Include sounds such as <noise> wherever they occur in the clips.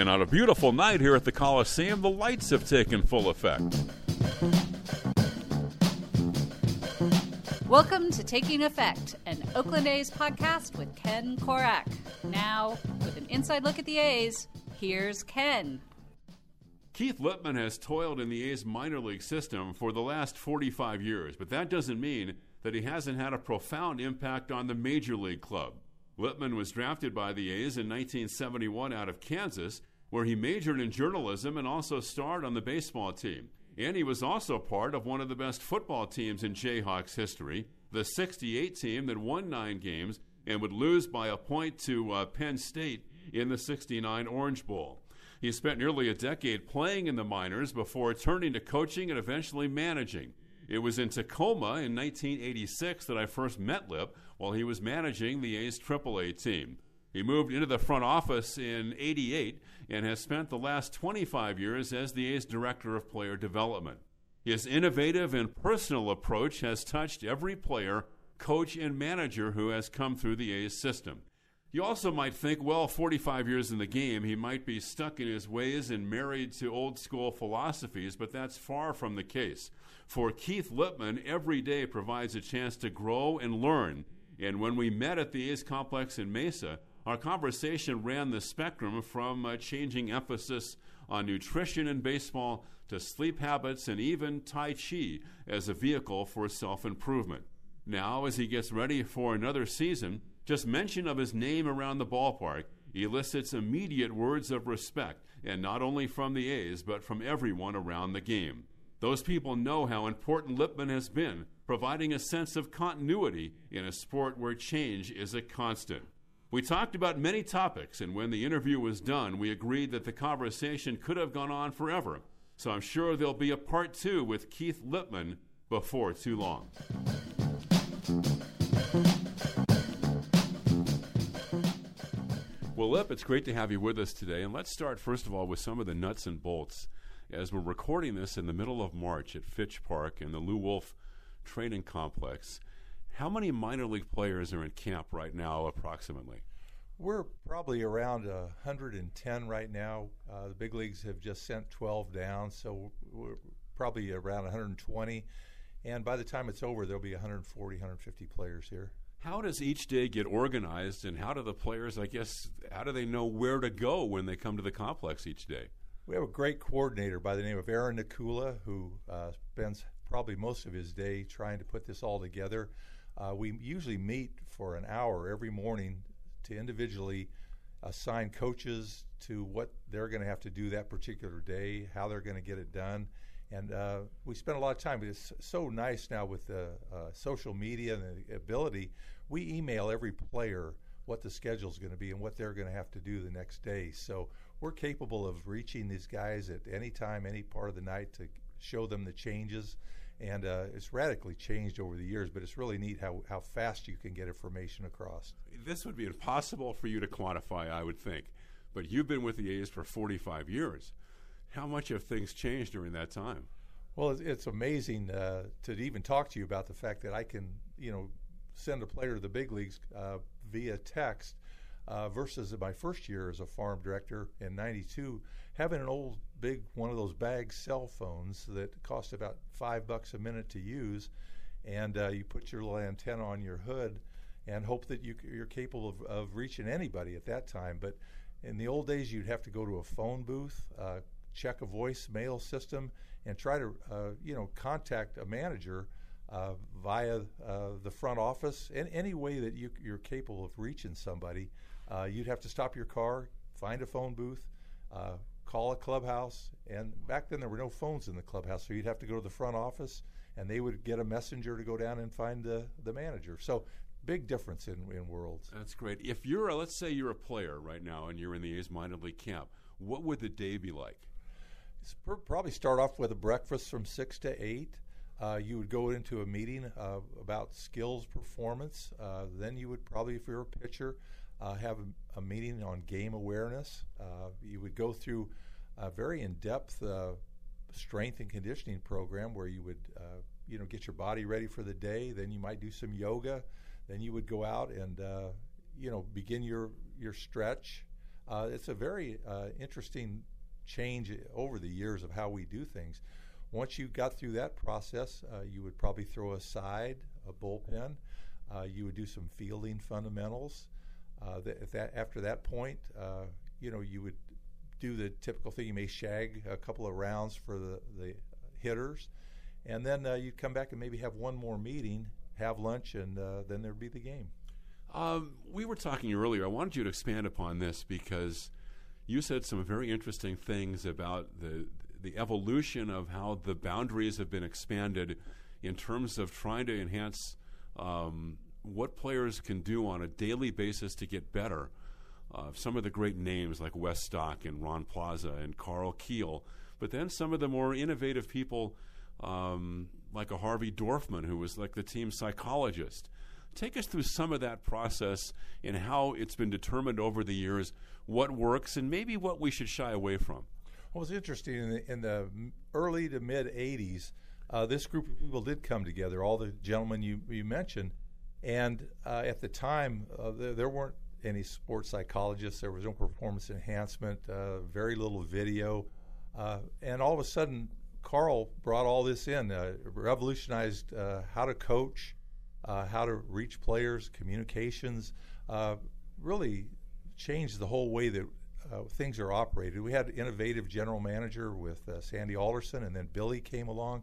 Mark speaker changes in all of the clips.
Speaker 1: And on a beautiful night here at the Coliseum, the lights have taken full effect.
Speaker 2: Welcome to Taking Effect, an Oakland A's podcast with Ken Korach. Now, with an inside look at the A's, here's Ken.
Speaker 1: Keith Lieppman has toiled in the A's minor league system for the last 45 years, but that doesn't mean that he hasn't had a profound impact on the major league club. Lieppman was drafted by the A's in 1971 out of Kansas, where he majored in journalism and also starred on the baseball team. And he was also part of one of the best football teams in Jayhawks history, the 68 team that won nine games and would lose by a point to uh, Penn State in the 69 Orange Bowl. He spent nearly a decade playing in the minors before turning to coaching and eventually managing. It was in Tacoma in 1986 that I first met Lip while he was managing the A's AAA team. He moved into the front office in 88 and has spent the last 25 years as the A's Director of Player Development. His innovative and personal approach has touched every player, coach, and manager who has come through the A's system. You also might think, well, 45 years in the game, he might be stuck in his ways and married to old school philosophies, but that's far from the case. For Keith Lieppman, every day provides a chance to grow and learn. And when we met at the A's complex in Mesa, our conversation ran the spectrum from uh, changing emphasis on nutrition in baseball to sleep habits and even Tai Chi as a vehicle for self improvement. Now, as he gets ready for another season, just mention of his name around the ballpark elicits immediate words of respect, and not only from the A's, but from everyone around the game. Those people know how important Lieppman has been, providing a sense of continuity in a sport where change is a constant. We talked about many topics, and when the interview was done, we agreed that the conversation could have gone on forever. So I'm sure there'll be a part two with Keith Lieppman before too long. Well, Lip, it's great to have you with us today. And let's start, first of all, with some of the nuts and bolts. As we're recording this in the middle of March at Fitch Park in the Lew Wolff Training Complex, how many minor league players are in camp right now, approximately?
Speaker 3: We're probably around 110 right now. Uh, the big leagues have just sent 12 down, so we're probably around 120. And by the time it's over, there'll be 140, 150 players here.
Speaker 1: How does each day get organized, and how do the players, I guess, how do they know where to go when they come to the complex each day?
Speaker 3: We have a great coordinator by the name of Aaron Nieckula who uh, spends probably most of his day trying to put this all together. Uh, we usually meet for an hour every morning to individually assign coaches to what they're going to have to do that particular day, how they're going to get it done. And uh, we spend a lot of time. It's so nice now with the uh, social media and the ability. We email every player what the schedule is going to be and what they're going to have to do the next day. So we're capable of reaching these guys at any time, any part of the night to show them the changes and uh, it's radically changed over the years. But it's really neat how how fast you can get information across.
Speaker 1: This would be impossible for you to quantify, I would think. But you've been with the A's for 45 years. How much have things changed during that time?
Speaker 3: Well, it's amazing uh, to even talk to you about the fact that I can, you know, send a player to the big leagues uh, via text uh, versus my first year as a farm director in '92, having an old big one of those bag cell phones that cost about five bucks a minute to use, and uh, you put your little antenna on your hood and hope that you, are capable of, of, reaching anybody at that time. But in the old days, you'd have to go to a phone booth, uh, check a voicemail system, and try to uh, you know contact a manager. Uh, via uh, the front office, in any way that you, are capable of reaching somebody, uh, you'd have to stop your car, find a phone booth, uh, call a clubhouse. And back then, there were no phones in the clubhouse, so you'd have to go to the front office, and they would get a messenger to go down and find the, the manager. So, big difference in, in worlds.
Speaker 1: That's great. If you're, a, let's say you're a player right now and you're in the A's minor league camp, what would the day be like?
Speaker 3: It's probably start off with a breakfast from six to eight. Uh, you would go into a meeting uh, about skills performance. Uh, then you would probably, if you're a pitcher, uh, have a, a, meeting on game awareness. Uh, you would go through a very in-depth uh, strength and conditioning program where you would, uh, you know, get your body ready for the day. Then you might do some yoga. Then you would go out and, you know, begin your your stretch. It's a very interesting change over the years of how we do things. Once you got through that process, uh, you would probably throw aside a bullpen. Uh, you would do some fielding fundamentals. Uh, that, that, after that point, uh, you know, you would do the typical thing. You may shag a couple of rounds for the, the hitters, and then uh, you'd come back and maybe have one more meeting, have lunch, and uh, then there'd be the game.
Speaker 1: Um, we were talking earlier. I wanted you to expand upon this because you said some very interesting things about the the evolution of how the boundaries have been expanded in terms of trying to enhance um, what players can do on a daily basis to get better. Uh, some of the great names like Wes Stock and Ron Plaza and Karl Kuehl, but then some of the more innovative people um, like a Harvey Dorfman, who was like the team psychologist. Take us through some of that process and how it's been determined over the years what works and maybe what we should shy away from.
Speaker 3: Well, it's interesting. In the, in the early to mid 80s, uh, this group of people did come together, all the gentlemen you, you mentioned. And uh, at the time, uh, there, there, weren't any sports psychologists, there was no performance enhancement, uh, very little video. Uh, and all of a sudden, Karl brought all this in, uh, revolutionized how to coach, how to reach players, communications, really changed the whole way that uh, things are operated. We had an innovative general manager with uh, Sandy Alderson, and then Billy came along,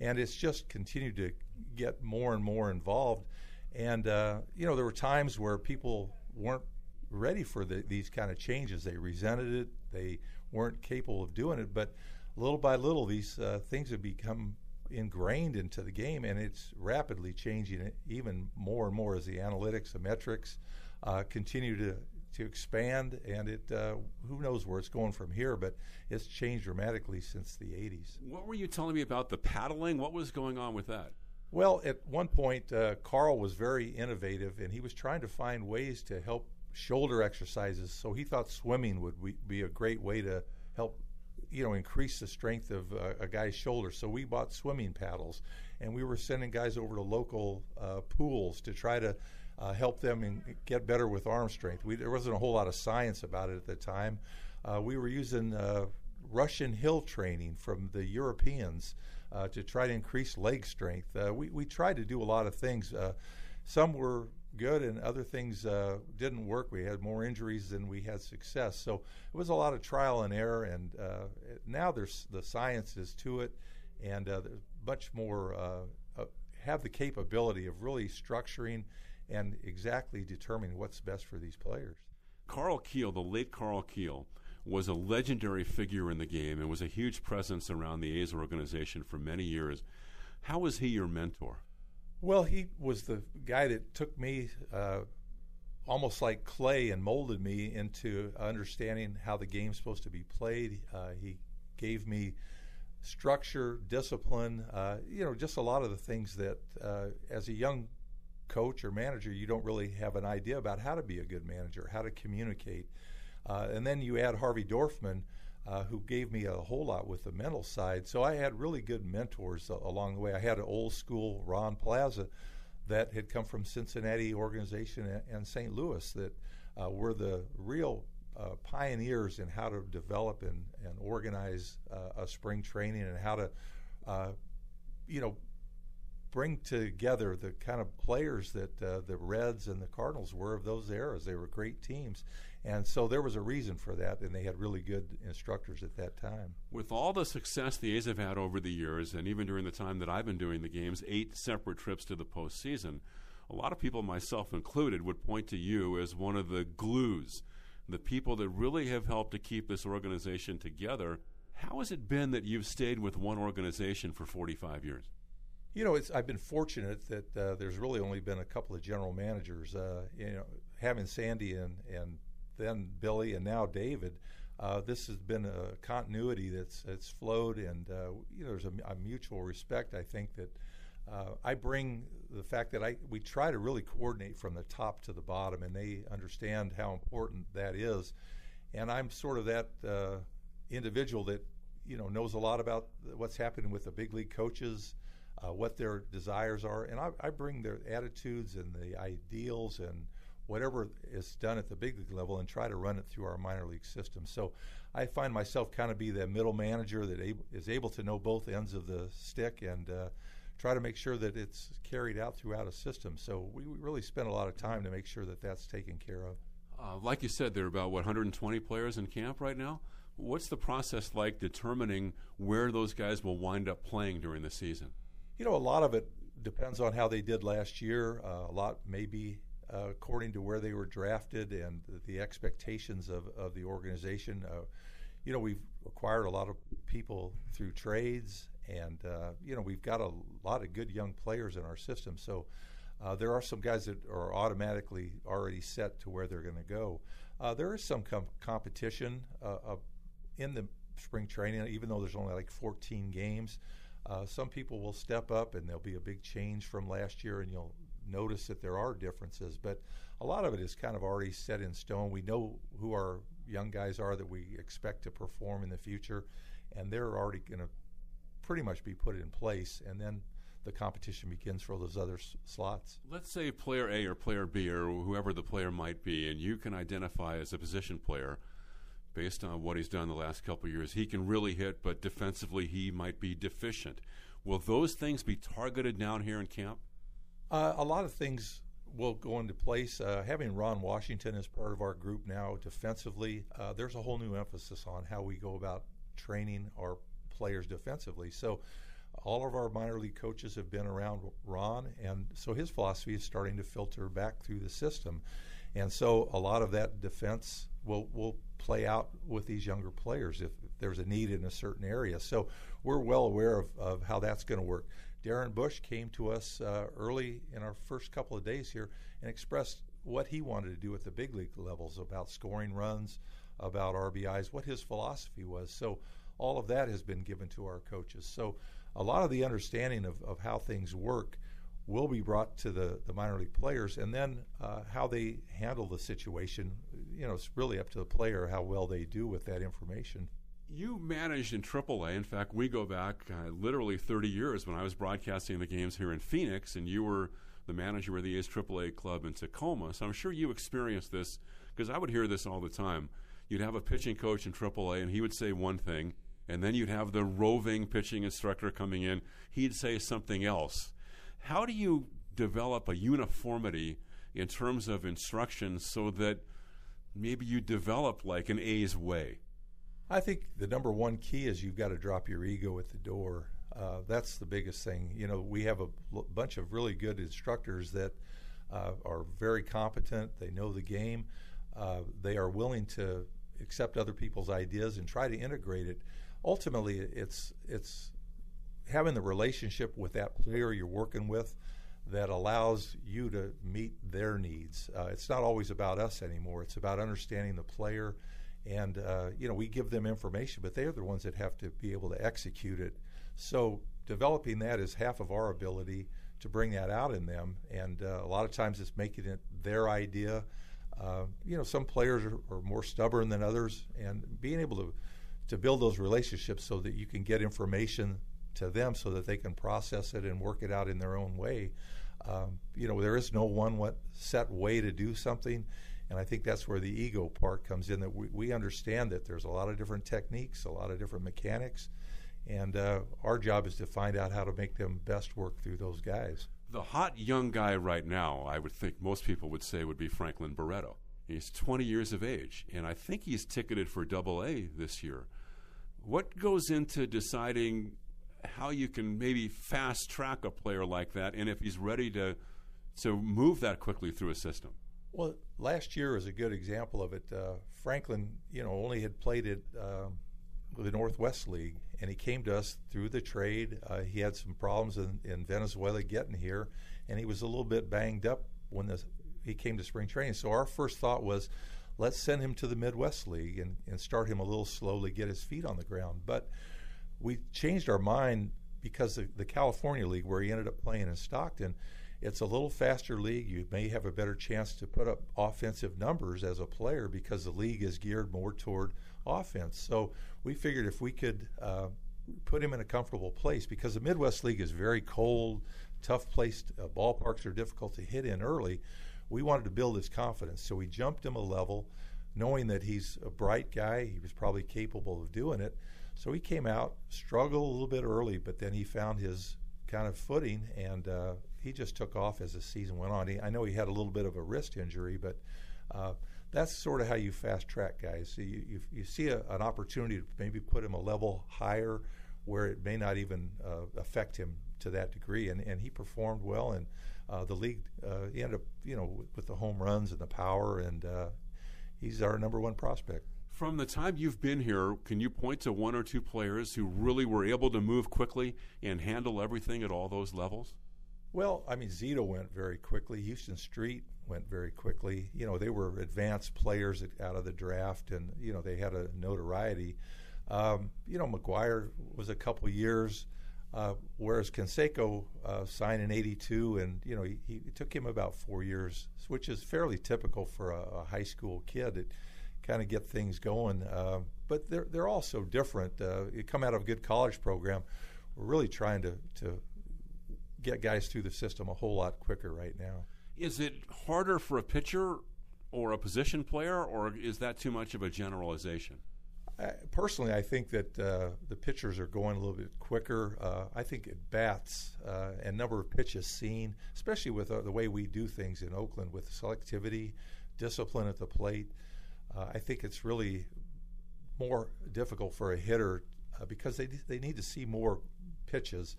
Speaker 3: and it's just continued to get more and more involved. And uh, you know, there were times where people weren't ready for the, these kind of changes. They resented it. They weren't capable of doing it. But little by little, these uh, things have become ingrained into the game, and it's rapidly changing it even more and more as the analytics, the metrics uh, continue to to expand, and it uh, who knows where it's going from here, but it's changed dramatically since the 80s.
Speaker 1: What were you telling me about the paddling? What was going on with that?
Speaker 3: Well, at one point, uh, Karl was very innovative, and he was trying to find ways to help shoulder exercises. So he thought swimming would be a great way to help, you know, increase the strength of uh, a guy's shoulder. So we bought swimming paddles, and we were sending guys over to local uh, pools to try to uh, help them in, get better with arm strength. We, there wasn't a whole lot of science about it at the time. Uh, we were using uh, Russian hill training from the Europeans uh, to try to increase leg strength. Uh, we, we tried to do a lot of things. Uh, some were good and other things didn't work. We had more injuries than we had success. So it was a lot of trial and error. And now there's the science is to it, and there's much more have the capability of really structuring and exactly determining what's best for these players.
Speaker 1: Karl Kuehl, the late Karl Kuehl, was a legendary figure in the game and was a huge presence around the A's organization for many years. How was he your mentor?
Speaker 3: Well, he was the guy that took me uh, almost like clay and molded me into understanding how the game's supposed to be played. Uh, he gave me structure, discipline, uh, you know, just a lot of the things that uh, as a young coach or manager, you don't really have an idea about how to be a good manager, how to communicate. Uh, and then you add Harvey Dorfman, uh, who gave me a whole lot with the mental side. So I had really good mentors uh, along the way. I had an old school Ron Plaza that had come from Cincinnati organization and, and St. Louis that uh, were the real uh, pioneers in how to develop and, and organize uh, a spring training and how to, you know, bring together the kind of players that uh, the Reds and the Cardinals were of those eras. They were great teams. And so there was a reason for that, and they had really good instructors at that time.
Speaker 1: With all the success the A's have had over the years, and even during the time that I've been doing the games, eight separate trips to the postseason, a lot of people, myself included, would point to you as one of the glues, the people that really have helped to keep this organization together. How has it been that you've stayed with one organization for 45 years?
Speaker 3: You know, I've been fortunate that uh, there's really only been a couple of general managers. Uh, you know, having Sandy and and then Billy and now David. Uh, this has been a continuity that's that's flowed, and uh, you know, there's a, a, mutual respect. I think that uh, I bring the fact that I we try to really coordinate from the top to the bottom, and they understand how important that is. And I'm sort of that uh, individual that you know knows a lot about what's happening with the big league coaches uh, what their desires are, and I, I, bring their attitudes and the ideals and whatever is done at the big league level and try to run it through our minor league system. So I find myself kind of be the middle manager that able, is able to know both ends of the stick and uh, try to make sure that it's carried out throughout a system. So we really spend a lot of time to make sure that that's taken care of.
Speaker 1: Uh, like you said, there are about what 120 players in camp right now. What's the process like determining where those guys will wind up playing during the season?
Speaker 3: You know, a lot of it depends on how they did last year. Uh, a lot maybe uh, according to where they were drafted and the expectations of, of the organization. Uh, you know, we've acquired a lot of people through trades, and uh, you know, we've got a lot of good young players in our system. So uh, there are some guys that are automatically already set to where they're going to go. Uh, there is some com- competition in the spring training, even though there's only like 14 games. Uh, some people will step up, and there'll be a big change from last year, and you'll notice that there are differences, but a lot of it is kind of already set in stone. We know who our young guys are that we expect to perform in the future, and they're already going to pretty much be put in place. And then the competition begins for all those other s- slots.
Speaker 1: Let's say player A or player B or whoever the player might be, and you can identify as a position player based on what he's done the last couple years. He can really hit, but defensively he might be deficient. Will those things be targeted down here in camp?
Speaker 3: Uh, a lot of things will go into place. Uh, having Ron Washington as part of our group now defensively, uh, there's a whole new emphasis on how we go about training our players defensively. So, all of our minor league coaches have been around Ron, and so his philosophy is starting to filter back through the system. And so, a lot of that defense will will play out with these younger players if there's a need in a certain area. So, we're well aware of, of how that's going to work. Darren Bush came to us uh, early in our first couple of days here and expressed what he wanted to do at the big league levels about scoring runs, about RBIs, what his philosophy was. So all of that has been given to our coaches. So a lot of the understanding of, of how things work will be brought to the, the minor league players, and then uh, how they handle the situation. You know, it's really up to the player how well they do with that information
Speaker 1: you managed in AAA. In fact, we go back uh, literally 30 years when I was broadcasting the games here in Phoenix, and you were the manager of the A's AAA club in Tacoma. So I'm sure you experienced this because I would hear this all the time. You'd have a pitching coach in AAA, and he would say one thing, and then you'd have the roving pitching instructor coming in. He'd say something else. How do you develop a uniformity in terms of instruction so that maybe you develop like an A's way?
Speaker 3: I think the number one key is you've got to drop your ego at the door. Uh, that's the biggest thing. You know, we have a l- bunch of really good instructors that uh, are very competent. They know the game. Uh, they are willing to accept other people's ideas and try to integrate it. Ultimately, it's it's having the relationship with that player you're working with that allows you to meet their needs. Uh, it's not always about us anymore. It's about understanding the player and uh, you know we give them information, but they're the ones that have to be able to execute it. So developing that is half of our ability to bring that out in them, and uh, a lot of times it's making it their idea. Uh, you know, some players are, are, more stubborn than others, and being able to to build those relationships so that you can get information to them so that they can process it and work it out in their own way. Um, you know, there is no one what set way to do something and I think that's where the ego part comes in that we, we understand that there's a lot of different techniques, a lot of different mechanics, and uh, our job is to find out how to make them best work through those guys.
Speaker 1: The hot young guy right now, I would think most people would say, would be Franklin Barreto. He's 20 years of age, and I think he's ticketed for Double A this year. What goes into deciding how you can maybe fast track a player like that, and if he's ready to to move that quickly through a system?
Speaker 3: Well, last year is a good example of it. Uh, Franklin, you know, only had played it uh, the Northwest League, and he came to us through the trade. Uh, he had some problems in, in, Venezuela getting here, and he was a little bit banged up when the, he came to spring training. So our first thought was, let's send him to the Midwest League and, and start him a little slowly, get his feet on the ground. But we changed our mind because the, California League, where he ended up playing in Stockton – it's a little faster league. You may have a better chance to put up offensive numbers as a player because the league is geared more toward offense. So we figured if we could uh, put him in a comfortable place because the Midwest League is very cold, tough place. To, uh, ballparks are difficult to hit in early. we wanted to build his confidence. So we jumped him a level, knowing that he's a bright guy. He was probably capable of doing it. So he came out, struggled a little bit early, but then he found his kind of footing, and uh, he just took off as the season went on. He, I know he had a little bit of a wrist injury, but uh, that's sort of how you fast track guys. So you, you, you see a, an opportunity to maybe put him a level higher where it may not even uh, affect him to that degree. And, and he performed well, and uh, the league uh, he ended up, you know, with the home runs and the power, and uh, he's our number one prospect.
Speaker 1: From the time you've been here, can you point to one or two players who really were able to move quickly and handle everything at all those levels?
Speaker 3: Well, I mean, Zito went very quickly. Huston Street went very quickly. You know, they were advanced players out of the draft, and you know they had a notoriety. Um, you know, McGwire was a couple years, uh, whereas Canseco uh, signed in '82, and you know he, he, it took him about four years, which is fairly typical for a, a high school kid to kind of get things going. Uh, but they're they're all so different. Uh, you come out of a good college program, we're really trying to to get guys through the system a whole lot quicker right now.
Speaker 1: Is it harder for a pitcher or a position player, or is that too much of a generalization?
Speaker 3: I, personally, I think that uh, the pitchers are going a little bit quicker. Uh, I think at bats uh, and number of pitches seen, especially with uh, the way we do things in Oakland with selectivity, discipline at the plate, uh, I think it's really more difficult for a hitter uh, because they they need to see more pitches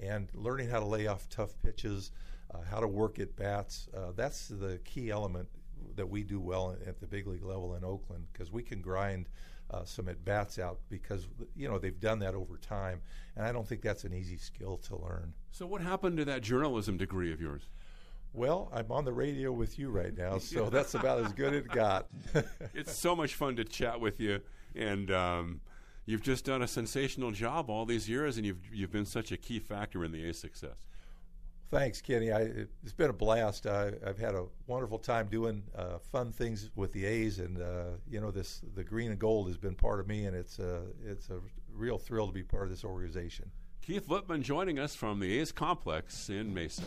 Speaker 3: and learning how to lay off tough pitches, how to work at bats. that's the key element that we do well at the big league level in Oakland because we can grind uh, some at bats out because you know they've done that over time, and I don't think that's an easy skill to learn.
Speaker 1: So, what happened to that journalism degree of yours?
Speaker 3: Well, I'm on the radio with you right now, so that's about as good as it got. <laughs>
Speaker 1: it's so much fun to chat with you, and um, you've just done a sensational job all these years, and you've you've been such a key factor in the A's success.
Speaker 3: Thanks, Kenny. I, it's been a blast. I, have had a wonderful time doing uh, fun things with the A's, and uh, you know this the green and gold has been part of me, and it's a it's a real thrill to be part of this organization.
Speaker 1: Keith Lieppman joining us from the A's complex in Mesa.